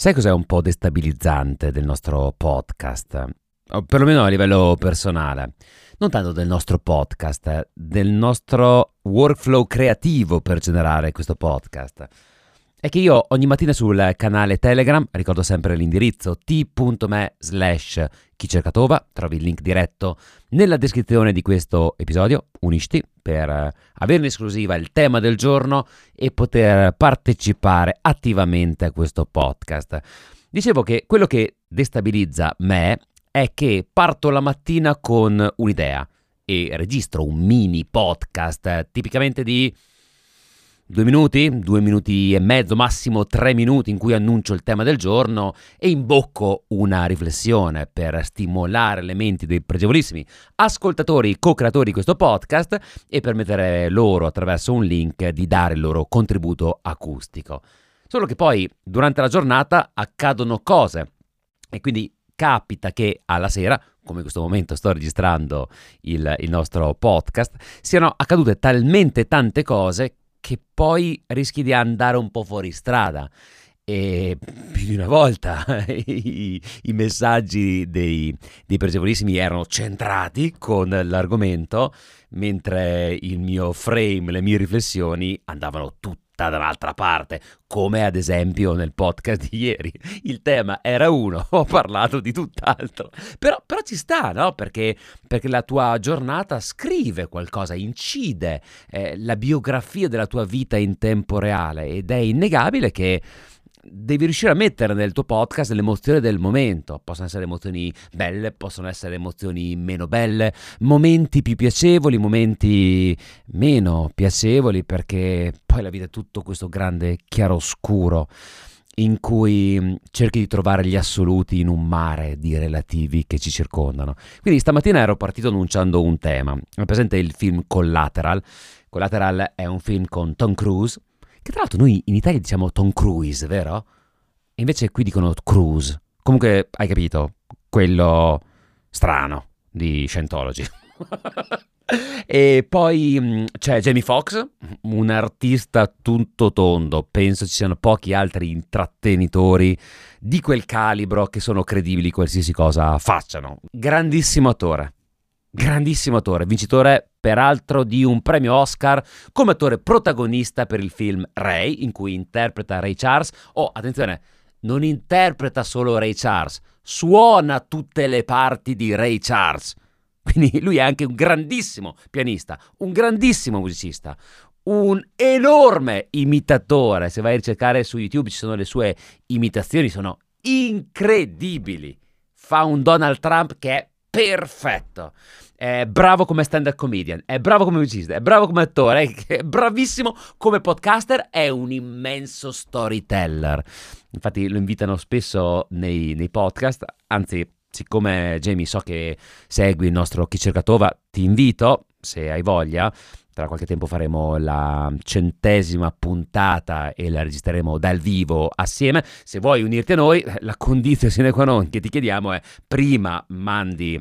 Sai cos'è un po' destabilizzante del nostro podcast? O perlomeno a livello personale. Non tanto del nostro podcast, del nostro workflow creativo per generare questo podcast è che io ogni mattina sul canale Telegram, ricordo sempre l'indirizzo t.me slash chi trovi il link diretto nella descrizione di questo episodio, unisci per avere in esclusiva il tema del giorno e poter partecipare attivamente a questo podcast. Dicevo che quello che destabilizza me è che parto la mattina con un'idea e registro un mini podcast tipicamente di due minuti, due minuti e mezzo, massimo tre minuti in cui annuncio il tema del giorno e imbocco una riflessione per stimolare le menti dei pregevolissimi ascoltatori, co-creatori di questo podcast e permettere loro attraverso un link di dare il loro contributo acustico. Solo che poi durante la giornata accadono cose e quindi capita che alla sera, come in questo momento sto registrando il, il, nostro podcast, siano accadute talmente tante cose che poi rischi di andare un po' fuori strada. E più di una volta i, i messaggi dei, dei pregevolissimi erano centrati con l'argomento, mentre il mio frame, le mie riflessioni andavano tutte da un'altra parte, come ad esempio nel podcast di ieri. Il tema era uno, ho parlato di tutt'altro. Però, però ci sta, no? Perché, perché, la tua giornata scrive qualcosa, incide eh, la biografia della tua vita in tempo reale ed è innegabile che devi riuscire a mettere nel tuo podcast le emozioni del momento. Possono essere emozioni belle, possono essere emozioni meno belle, momenti più piacevoli, momenti meno piacevoli, perché poi la vita è tutto questo grande chiaroscuro in cui mm, cerchi di trovare gli assoluti in un mare di relativi che ci circondano. Quindi stamattina ero partito annunciando un tema. È presente il film Collateral. Collateral è un film con Tom Cruise che tra l'altro noi in Italia diciamo Tom Cruise, vero? E invece qui dicono Cruise. Comunque hai capito, quello strano di Scientology. e poi mm, c'è Jamie Foxx, un artista tutto tondo. Penso ci siano pochi altri intrattenitori di quel calibro che sono credibili qualsiasi cosa facciano. Grandissimo attore. Grandissimo attore, vincitore peraltro di un premio Oscar come attore protagonista per il film Ray, in cui interpreta Ray Charles. Oh, attenzione, non interpreta solo Ray Charles, suona tutte le parti di Ray Charles. Quindi lui è anche un grandissimo pianista, un grandissimo musicista, un enorme imitatore. Se vai a ricercare su YouTube ci sono le sue imitazioni, sono incredibili. Fa un Donald Trump che è perfetto. È bravo come stand-up comedian, è bravo come musicista, è bravo come attore, è bravissimo come podcaster, è un immenso storyteller. Infatti lo invitano spesso nei, nei podcast, anzi siccome Jamie so che segui il nostro Chi cerca Tova, ti invito, se hai voglia, tra qualche tempo faremo la centesima puntata e la registreremo dal vivo assieme. Se vuoi unirti a noi, la condizione sine qua non che ti chiediamo è prima mandi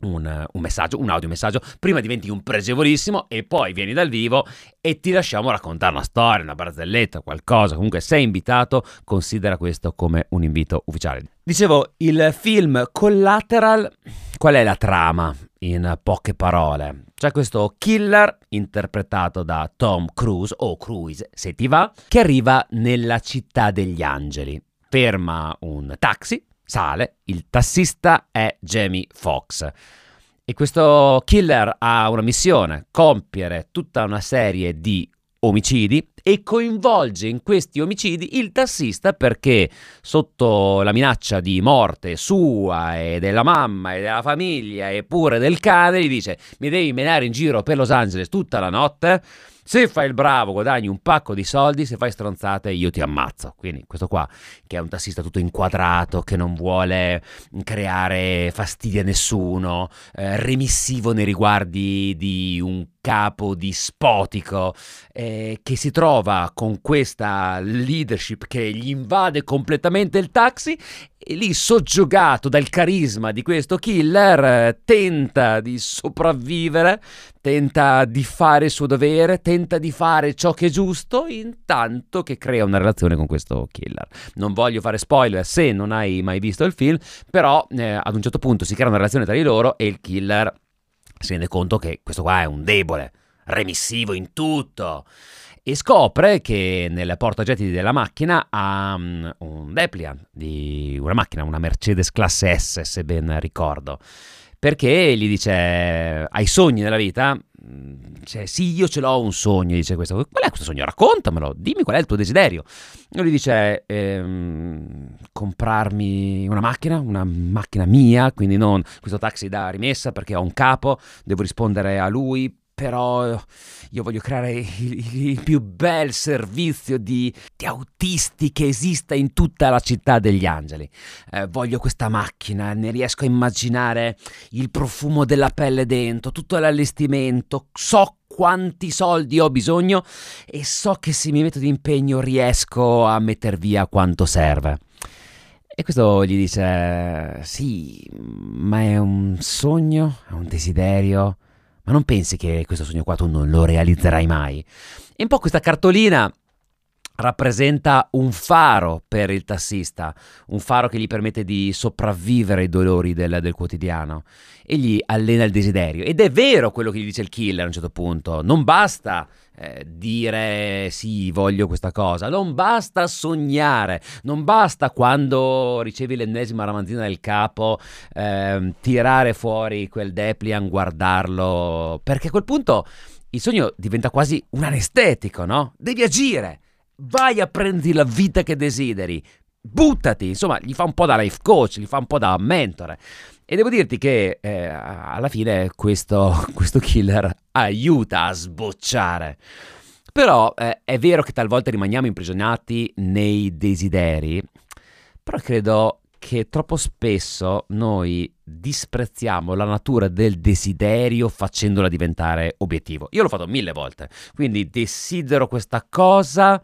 un, un, messaggio, un audio messaggio, prima diventi un pregevolissimo e poi vieni dal vivo e ti lasciamo raccontare una storia, una barzelletta, qualcosa. Comunque sei invitato, considera questo come un invito ufficiale. Dicevo, il film Collateral, qual è la trama? In poche parole, c'è questo killer interpretato da Tom Cruise o Cruise se ti va, che arriva nella città degli angeli. Ferma un taxi sale, il tassista è Jamie Foxx. E questo killer ha una missione, compiere tutta una serie di omicidi e coinvolge in questi omicidi il tassista perché sotto la minaccia di morte sua e della mamma e della famiglia e pure del cane gli dice mi devi menare in giro per Los Angeles tutta la notte se fai il bravo guadagni un pacco di soldi, se fai stronzate io ti ammazzo. Quindi questo qua, che è un tassista tutto inquadrato, che non vuole creare fastidi a nessuno, eh, remissivo nei riguardi di un capo dispotico eh, che si trova con questa leadership che gli invade completamente il taxi e lì soggiogato dal carisma di questo killer tenta di sopravvivere, tenta di fare il suo dovere, tenta di fare ciò che è giusto intanto che crea una relazione con questo killer. Non voglio fare spoiler se non hai mai visto il film, però eh, ad un certo punto si crea una relazione tra di loro e il killer si rende conto che questo qua è un debole, remissivo in tutto e scopre che nel portagetti della macchina ha um, un Depliant di una macchina, una Mercedes classe S se ben ricordo, perché gli dice hai sogni nella vita? Cioè, sì, io ce l'ho un sogno, dice questo. Qual è questo sogno? Raccontamelo, dimmi qual è il tuo desiderio. E lui dice, ehm, comprarmi una macchina, una macchina mia, quindi non questo taxi da rimessa perché ho un capo, devo rispondere a lui, però io voglio creare il, il più bel servizio di, di, autisti che esista in tutta la città degli angeli. Eh, voglio questa macchina, ne riesco a immaginare il profumo della pelle dentro, tutto l'allestimento, so quanti soldi ho bisogno e so che se mi metto di impegno riesco a metter via quanto serve. E questo gli dice, sì, ma è un sogno, è un desiderio, ma non pensi che questo sogno qua tu non lo realizzerai mai? E un po' questa cartolina rappresenta un faro per il tassista, un faro che gli permette di sopravvivere ai dolori del, del, quotidiano e gli allena il desiderio. Ed è vero quello che gli dice il killer a un certo punto, non basta eh, dire sì, voglio questa cosa, non basta sognare, non basta quando ricevi l'ennesima ramanzina del capo eh, tirare fuori quel Deplian, guardarlo, perché a quel punto il sogno diventa quasi un anestetico, no? Devi agire vai a prendi la vita che desideri, buttati, insomma, gli fa un po' da life coach, gli fa un po' da mentore. E devo dirti che eh, alla fine questo, questo, killer aiuta a sbocciare. Però eh, è vero che talvolta rimaniamo imprigionati nei desideri, però credo che troppo spesso noi disprezziamo la natura del desiderio facendola diventare obiettivo. Io l'ho fatto mille volte, quindi desidero questa cosa,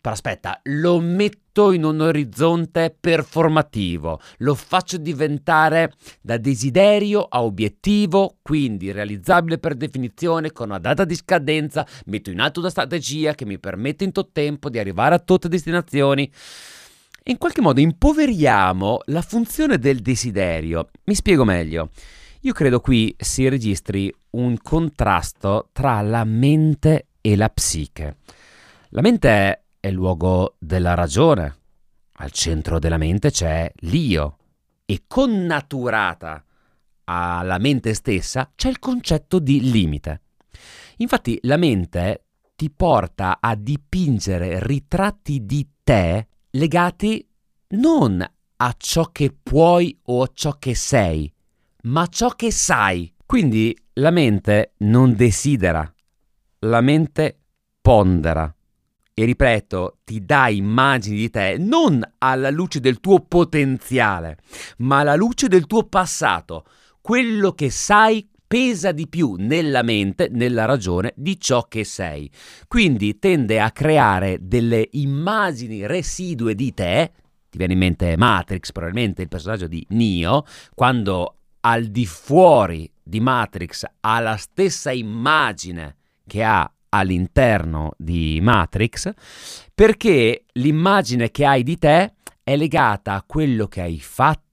però aspetta, lo metto in un orizzonte performativo, lo faccio diventare da desiderio a obiettivo, quindi realizzabile per definizione, con una data di scadenza, metto in atto una strategia che mi permette in tot tempo di arrivare a tutte le destinazioni in qualche modo impoveriamo la funzione del desiderio. Mi spiego meglio. Io credo qui si registri un contrasto tra la mente e la psiche. La mente è il luogo della ragione. Al centro della mente c'è l'io e connaturata alla mente stessa c'è il concetto di limite. Infatti la mente ti porta a dipingere ritratti di te legati non a ciò che puoi o a ciò che sei, ma a ciò che sai. Quindi la mente non desidera, la mente pondera. E ripeto, ti dà immagini di te non alla luce del tuo potenziale, ma alla luce del tuo passato, quello che sai pesa di più nella mente, nella ragione di ciò che sei. Quindi tende a creare delle immagini residue di te. Ti viene in mente Matrix, probabilmente il personaggio di Neo, quando al di fuori di Matrix ha la stessa immagine che ha all'interno di Matrix, perché l'immagine che hai di te è legata a quello che hai fatto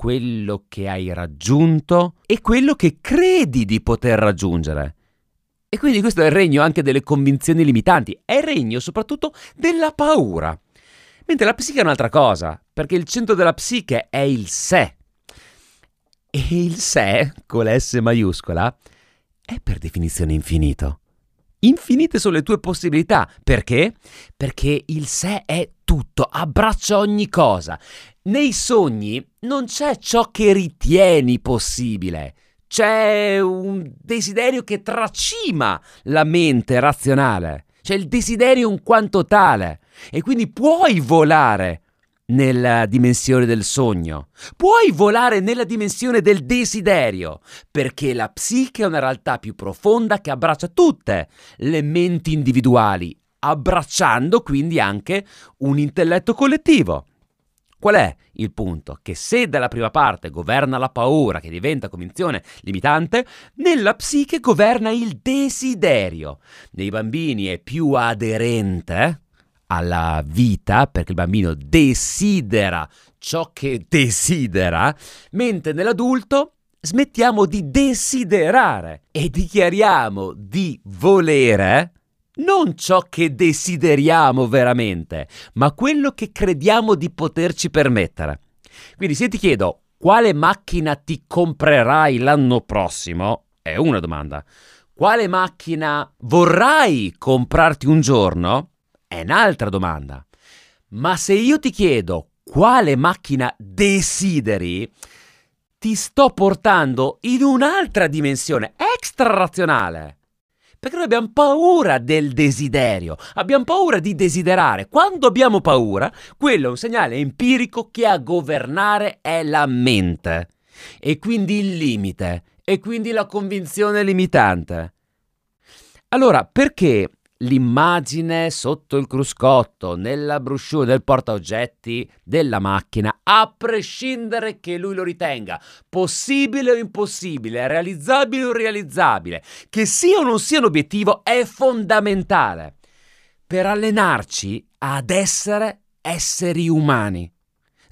quello che hai raggiunto e quello che credi di poter raggiungere. E quindi questo è il regno anche delle convinzioni limitanti, è il regno soprattutto della paura. Mentre la psiche è un'altra cosa, perché il centro della psiche è il sé. E il sé, con la S maiuscola, è per definizione infinito. Infinite sono le tue possibilità. Perché? Perché il sé è tutto, abbraccia ogni cosa. Nei sogni non c'è ciò che ritieni possibile, c'è un desiderio che tracima la mente razionale, c'è il desiderio in quanto tale e quindi puoi volare nella dimensione del sogno, puoi volare nella dimensione del desiderio, perché la psiche è una realtà più profonda che abbraccia tutte le menti individuali, abbracciando quindi anche un intelletto collettivo. Qual è il punto? Che se dalla prima parte governa la paura, che diventa convinzione limitante, nella psiche governa il desiderio. Nei bambini è più aderente alla vita, perché il bambino desidera ciò che desidera, mentre nell'adulto smettiamo di desiderare e dichiariamo di volere non ciò che desideriamo veramente, ma quello che crediamo di poterci permettere. Quindi se ti chiedo quale macchina ti comprerai l'anno prossimo, è una domanda. Quale macchina vorrai comprarti un giorno? È un'altra domanda. Ma se io ti chiedo quale macchina desideri, ti sto portando in un'altra dimensione extra razionale. Perché noi abbiamo paura del desiderio, abbiamo paura di desiderare. Quando abbiamo paura, quello è un segnale empirico che a governare è la mente e quindi il limite e quindi la convinzione limitante. Allora, perché l'immagine sotto il cruscotto, nella brochure del portaoggetti della macchina, a prescindere che lui lo ritenga possibile o impossibile, realizzabile o irrealizzabile, che sia o non sia un obiettivo, è fondamentale per allenarci ad essere esseri umani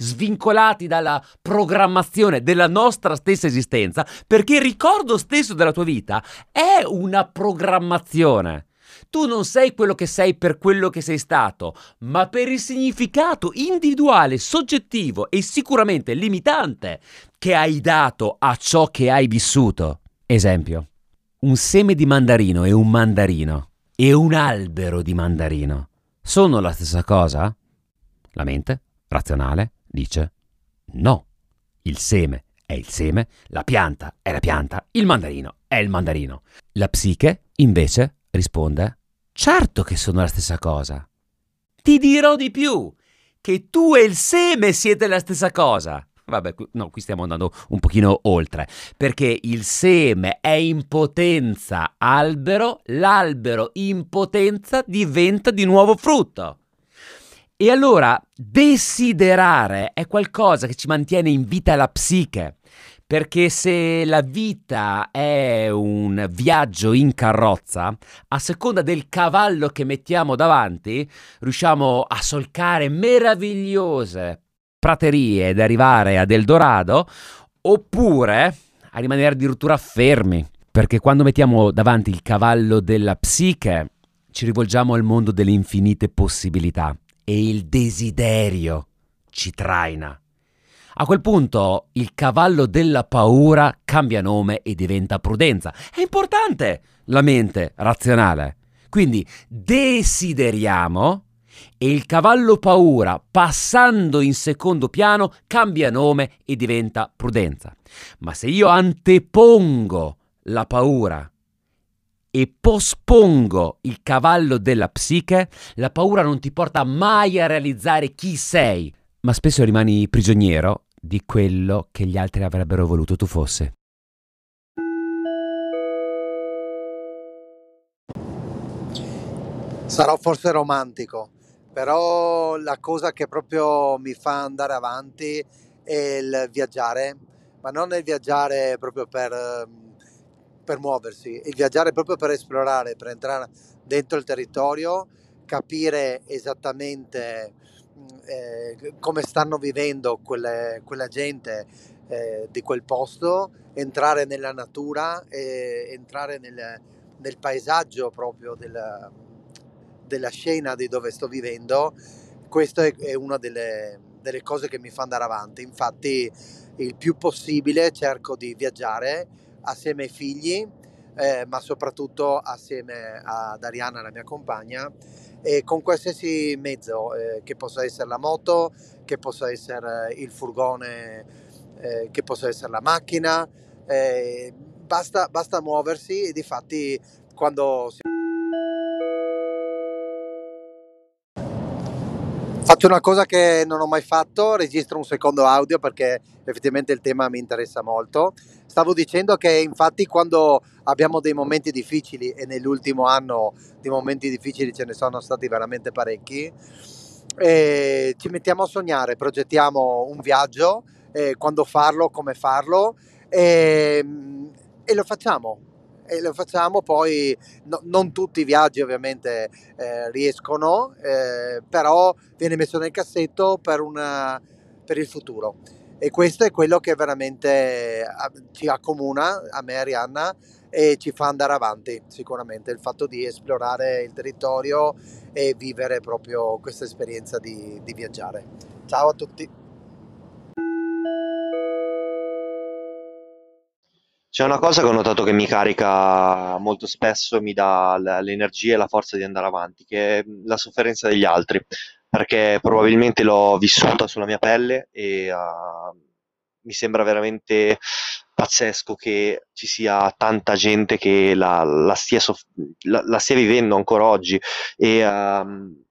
svincolati dalla programmazione della nostra stessa esistenza, perché il ricordo stesso della tua vita è una programmazione. Tu non sei quello che sei per quello che sei stato, ma per il significato individuale, soggettivo e sicuramente limitante che hai dato a ciò che hai vissuto. Esempio, un seme di mandarino e un mandarino e un albero di mandarino sono la stessa cosa? La mente, razionale, dice no. Il seme è il seme, la pianta è la pianta, il mandarino è il mandarino. La psiche, invece, risponde certo che sono la stessa cosa. Ti dirò di più, che tu e il seme siete la stessa cosa. Vabbè, no, qui stiamo andando un pochino oltre, perché il seme è in potenza albero, l'albero in potenza diventa di nuovo frutto. E allora desiderare è qualcosa che ci mantiene in vita la psiche, perché se la vita è un viaggio in carrozza, a seconda del cavallo che mettiamo davanti, riusciamo a solcare meravigliose praterie ed arrivare ad Eldorado, oppure a rimanere addirittura fermi, perché quando mettiamo davanti il cavallo della psiche, ci rivolgiamo al mondo delle infinite possibilità e il desiderio ci traina. A quel punto il cavallo della paura cambia nome e diventa prudenza. È importante la mente razionale. Quindi desideriamo e il cavallo paura, passando in secondo piano, cambia nome e diventa prudenza. Ma se io antepongo la paura e pospongo il cavallo della psiche, la paura non ti porta mai a realizzare chi sei, ma spesso rimani prigioniero di quello che gli altri avrebbero voluto tu fosse. Sarò forse romantico, però la cosa che proprio mi fa andare avanti è il viaggiare, ma non il viaggiare proprio per, per muoversi, il viaggiare proprio per esplorare, per entrare dentro il territorio, capire esattamente eh, come stanno vivendo quelle, quella gente eh, di quel posto, entrare nella natura e entrare nel, nel paesaggio proprio della, della, scena di dove sto vivendo. Questa è, è una delle, delle cose che mi fa andare avanti. Infatti, il più possibile cerco di viaggiare assieme ai figli, eh, ma soprattutto assieme ad Ariana, la mia compagna, e con qualsiasi mezzo, eh, che possa essere la moto, che possa essere il furgone, eh, che possa essere la macchina, eh, basta, basta muoversi e di fatti quando si... Faccio una cosa che non ho mai fatto, registro un secondo audio perché effettivamente il tema mi interessa molto. Stavo dicendo che infatti quando abbiamo dei momenti difficili e nell'ultimo anno di momenti difficili ce ne sono stati veramente parecchi, ci mettiamo a sognare, progettiamo un viaggio, quando farlo, come farlo e, e lo facciamo e lo facciamo poi no, non tutti i viaggi ovviamente eh, riescono eh, però viene messo nel cassetto per, una, per il futuro. E questo è quello che veramente ci accomuna a me e Arianna e ci fa andare avanti sicuramente il fatto di esplorare il territorio e vivere proprio questa esperienza di, di viaggiare. Ciao a tutti C'è una cosa che ho notato che mi carica molto spesso mi dà l'energia e la forza di andare avanti, che è la sofferenza degli altri, perché probabilmente l'ho vissuta sulla mia pelle e uh, mi sembra veramente pazzesco che ci sia tanta gente che la, la, stia, soff- la, la stia, vivendo ancora oggi e uh,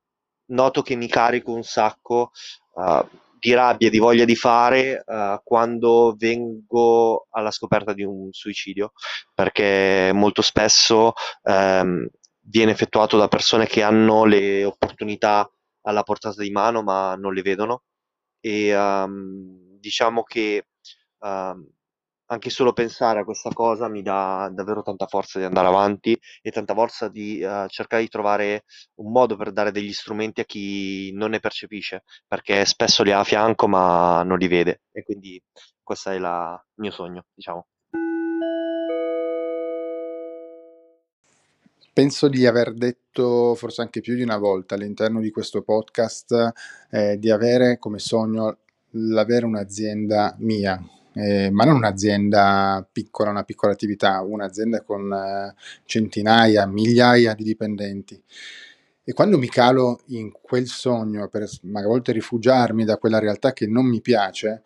noto che mi carico un sacco. Uh, di rabbia e di voglia di fare uh, quando vengo alla scoperta di un suicidio, perché molto spesso um, viene effettuato da persone che hanno le opportunità alla portata di mano ma non le vedono. E um, diciamo che um, anche solo pensare a questa cosa mi dà davvero tanta forza di andare avanti e tanta forza di uh, cercare di trovare un modo per dare degli strumenti a chi non ne percepisce, perché spesso li ha a fianco ma non li vede e quindi questo è il mio sogno, diciamo. Penso di aver detto forse anche più di una volta all'interno di questo podcast eh, di avere come sogno l'avere un'azienda mia, eh, ma non un'azienda piccola, una piccola attività, un'azienda con eh, centinaia, migliaia di dipendenti. E quando mi calo in quel sogno per a volte rifugiarmi da quella realtà che non mi piace,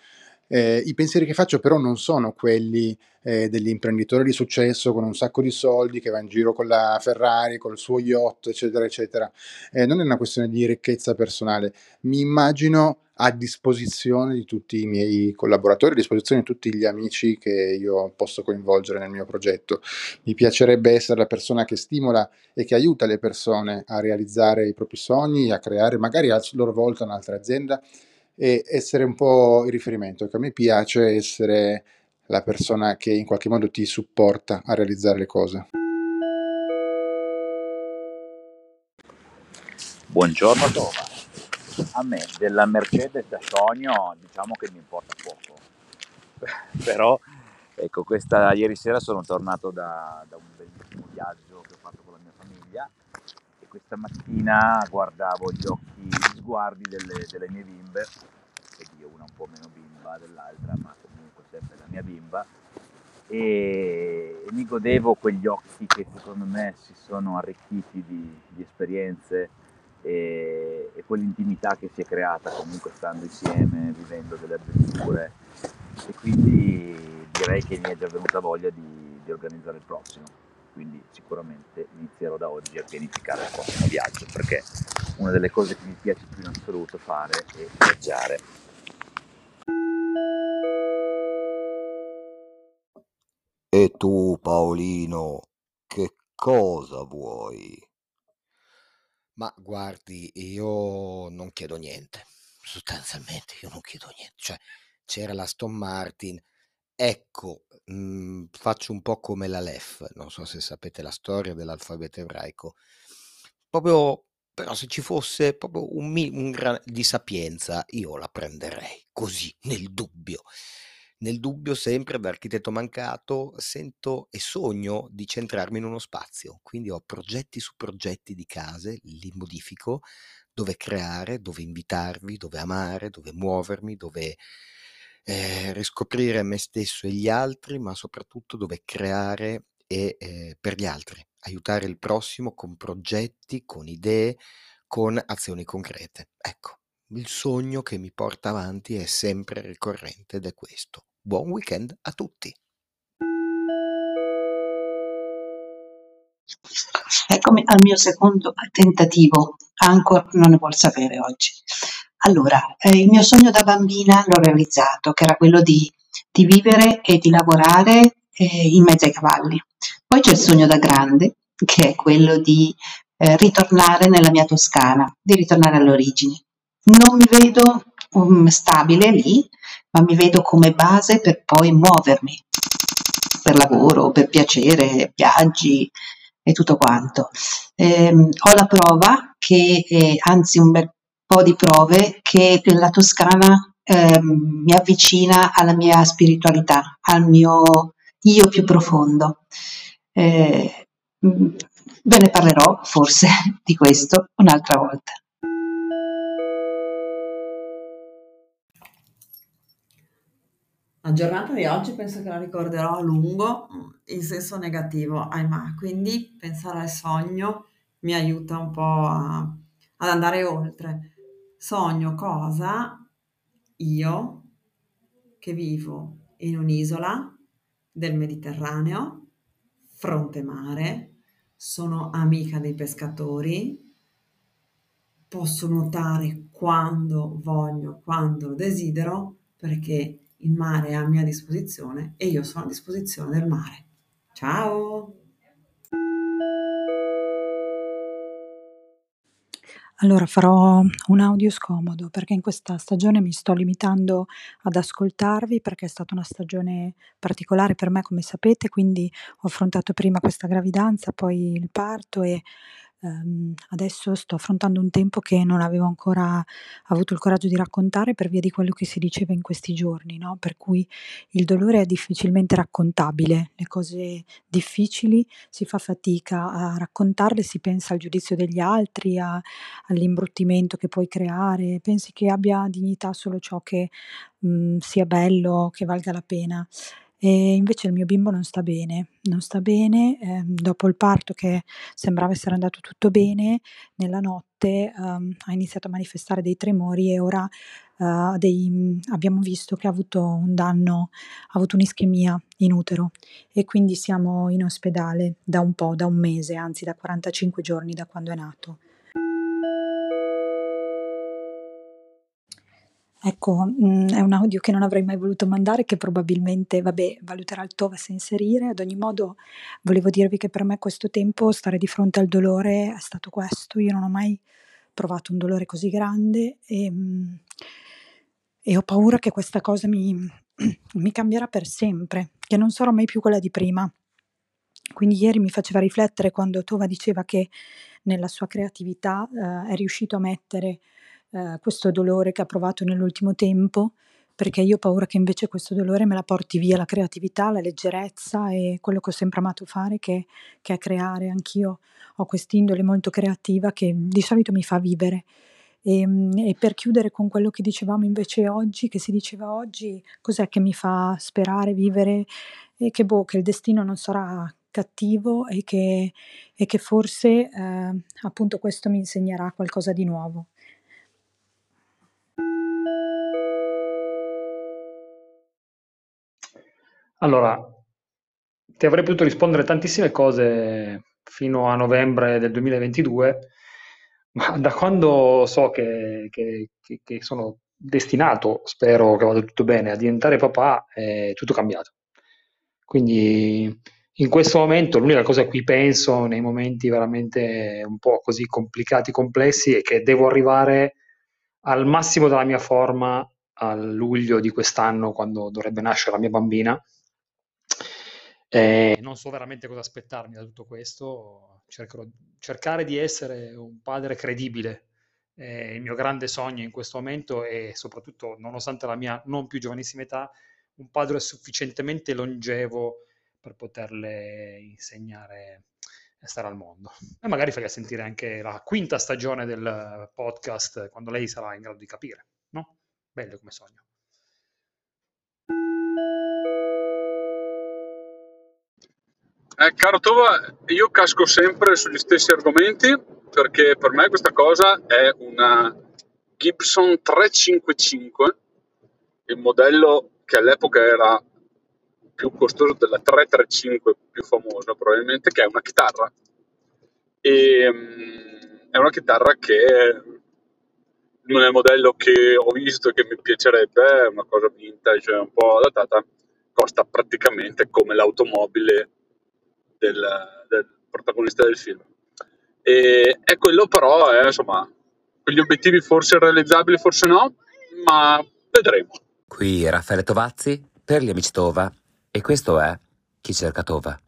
eh, I pensieri che faccio però non sono quelli eh, dell'imprenditore di successo con un sacco di soldi che va in giro con la Ferrari, col suo yacht, eccetera, eccetera. Eh, non è una questione di ricchezza personale. Mi immagino a disposizione di tutti i miei collaboratori, a disposizione di tutti gli amici che io posso coinvolgere nel mio progetto. Mi piacerebbe essere la persona che stimola e che aiuta le persone a realizzare i propri sogni, a creare magari a loro volta un'altra azienda e essere un po' il riferimento. Ecco, a me piace essere la persona che in qualche modo ti supporta a realizzare le cose. Buongiorno Toma, a me della Mercedes da sogno diciamo che mi importa poco, però ecco questa ieri sera sono tornato da, da un bellissimo viaggio che ho fatto con la mia famiglia e questa mattina guardavo gli occhi, gli sguardi delle, delle mie bimbe e io una un po' meno bimba dell'altra, ma comunque sempre la mia bimba, e mi godevo quegli occhi che secondo me si sono arricchiti di, di esperienze e, e, quell'intimità che si è creata comunque stando insieme, vivendo delle avventure. E quindi direi che mi è già venuta voglia di, di organizzare il prossimo. Quindi sicuramente inizierò da oggi a pianificare il prossimo viaggio perché una delle cose che mi piace più in assoluto fare è viaggiare. E tu, Paolino, che cosa vuoi? Ma guardi, io non chiedo niente, sostanzialmente io non chiedo niente. Cioè, c'era la Aston Martin, ecco, mh, faccio un po' come la LEF, non so se sapete la storia dell'alfabeto ebraico. Proprio, però se ci fosse proprio un, un gran di sapienza, io la prenderei, così, nel dubbio. Nel dubbio sempre da architetto mancato sento e sogno di centrarmi in uno spazio, quindi ho progetti su progetti di case, li modifico, dove creare, dove invitarvi, dove amare, dove muovermi, dove eh, riscoprire me stesso e gli altri, ma soprattutto dove creare e, eh, per gli altri, aiutare il prossimo con progetti, con idee, con azioni concrete. Ecco, il sogno che mi porta avanti è sempre ricorrente ed è questo. Buon weekend a tutti! Eccomi al mio secondo tentativo, ancora non ne vuol sapere oggi. Allora, eh, il mio sogno da bambina l'ho realizzato, che era quello di, di vivere e di lavorare eh, in mezzo ai cavalli. Poi c'è il sogno da grande, che è quello di eh, ritornare nella mia Toscana, di ritornare alle origini. Non mi vedo um, stabile lì, ma mi vedo come base per poi muovermi per lavoro, per piacere, viaggi e tutto quanto. Eh, ho la prova che, eh, anzi un bel po' di prove, che la Toscana eh, mi avvicina alla mia spiritualità, al mio io più profondo. Eh, ve ne parlerò forse di questo un'altra volta. La giornata di oggi penso che la ricorderò a lungo mm, in senso negativo, ahimè, quindi pensare al sogno mi aiuta un po' a, ad andare oltre. Sogno cosa? Io che vivo in un'isola del Mediterraneo, fronte mare, sono amica dei pescatori, posso nuotare quando voglio, quando desidero, perché il mare è a mia disposizione e io sono a disposizione del mare. Ciao! Allora farò un audio scomodo perché in questa stagione mi sto limitando ad ascoltarvi perché è stata una stagione particolare per me come sapete, quindi ho affrontato prima questa gravidanza, poi il parto e Ehm, adesso sto affrontando un tempo che non avevo ancora avuto il coraggio di raccontare per via di quello che si diceva in questi giorni, no, per cui il dolore è difficilmente raccontabile. Le cose difficili si fa fatica a raccontarle, si pensa al giudizio degli altri, a all'imbruttimento che puoi creare, pensi che abbia dignità solo ciò che, mhmm, sia bello, che valga la pena. E invece il mio bimbo non sta bene, non sta bene, ehm, dopo il parto che sembrava essere andato tutto bene, nella notte, uhm, ha iniziato a manifestare dei tremori e ora, uhm, dei abbiamo visto che ha avuto un danno ha avuto un'ischemia in utero e quindi siamo in ospedale da un po', da un mese, anzi da 45 giorni da quando è nato. Ecco, mhmm, è un audio che non avrei mai voluto mandare, che probabilmente, vabbè, valuterà il TOV a inserire. Ad ogni modo volevo dirvi che per me questo tempo, stare di fronte al dolore è stato questo. Io non ho mai provato un dolore così grande, ehm, e ho paura che questa cosa mi mi cambierà per sempre, che non sarò mai più quella di prima. Quindi ieri mi faceva riflettere quando Tova diceva che nella sua creatività, ehm, è riuscito a mettere eh, questo dolore che ha provato nell'ultimo tempo, perché io ho paura che invece questo dolore me la porti via la creatività, la leggerezza e quello che ho sempre amato fare, che, che è creare. Anch'io ho quest'indole molto creativa che di solito mi fa vivere. E, ehm, e, per chiudere con quello che dicevamo invece oggi, che si diceva oggi, cos'è che mi fa sperare, vivere e che, boh, che il destino non sarà cattivo e che, e che forse eh, appunto questo mi insegnerà qualcosa di nuovo. Allora, ti avrei potuto rispondere tantissime cose fino a novembre del 2022, ma da quando so che, che- che- sono destinato, spero che vada tutto bene, a diventare papà, è tutto cambiato. Quindi in questo momento l'unica cosa a cui penso nei momenti veramente un po' così complicati, complessi, è che devo arrivare al massimo della mia forma a luglio di quest'anno, quando dovrebbe nascere la mia bambina e non so veramente cosa aspettarmi da tutto questo, cercherò, cercare di essere un padre credibile. È il mio grande sogno in questo momento e soprattutto, nonostante la mia non più giovanissima età, un padre sufficientemente longevo per poterle insegnare a stare al mondo. E magari fargli sentire anche la quinta stagione del podcast quando lei sarà in grado di capire, no? Bello come sogno. Eh, caro Tova, io casco sempre sugli stessi argomenti perché per me questa cosa è una Gibson 355, il modello che all'epoca era più costoso della 335 più famosa probabilmente, che è una chitarra e mm, è una chitarra che non è il modello che ho visto e che mi piacerebbe, è una cosa vintage, un po' adattata, costa praticamente come l'automobile del, del protagonista del film. E, e quello però è, insomma, quegli obiettivi forse realizzabili, forse no, ma vedremo. Qui Raffaele Tovazzi per gli amici Tova e questo è Chi cerca Tova.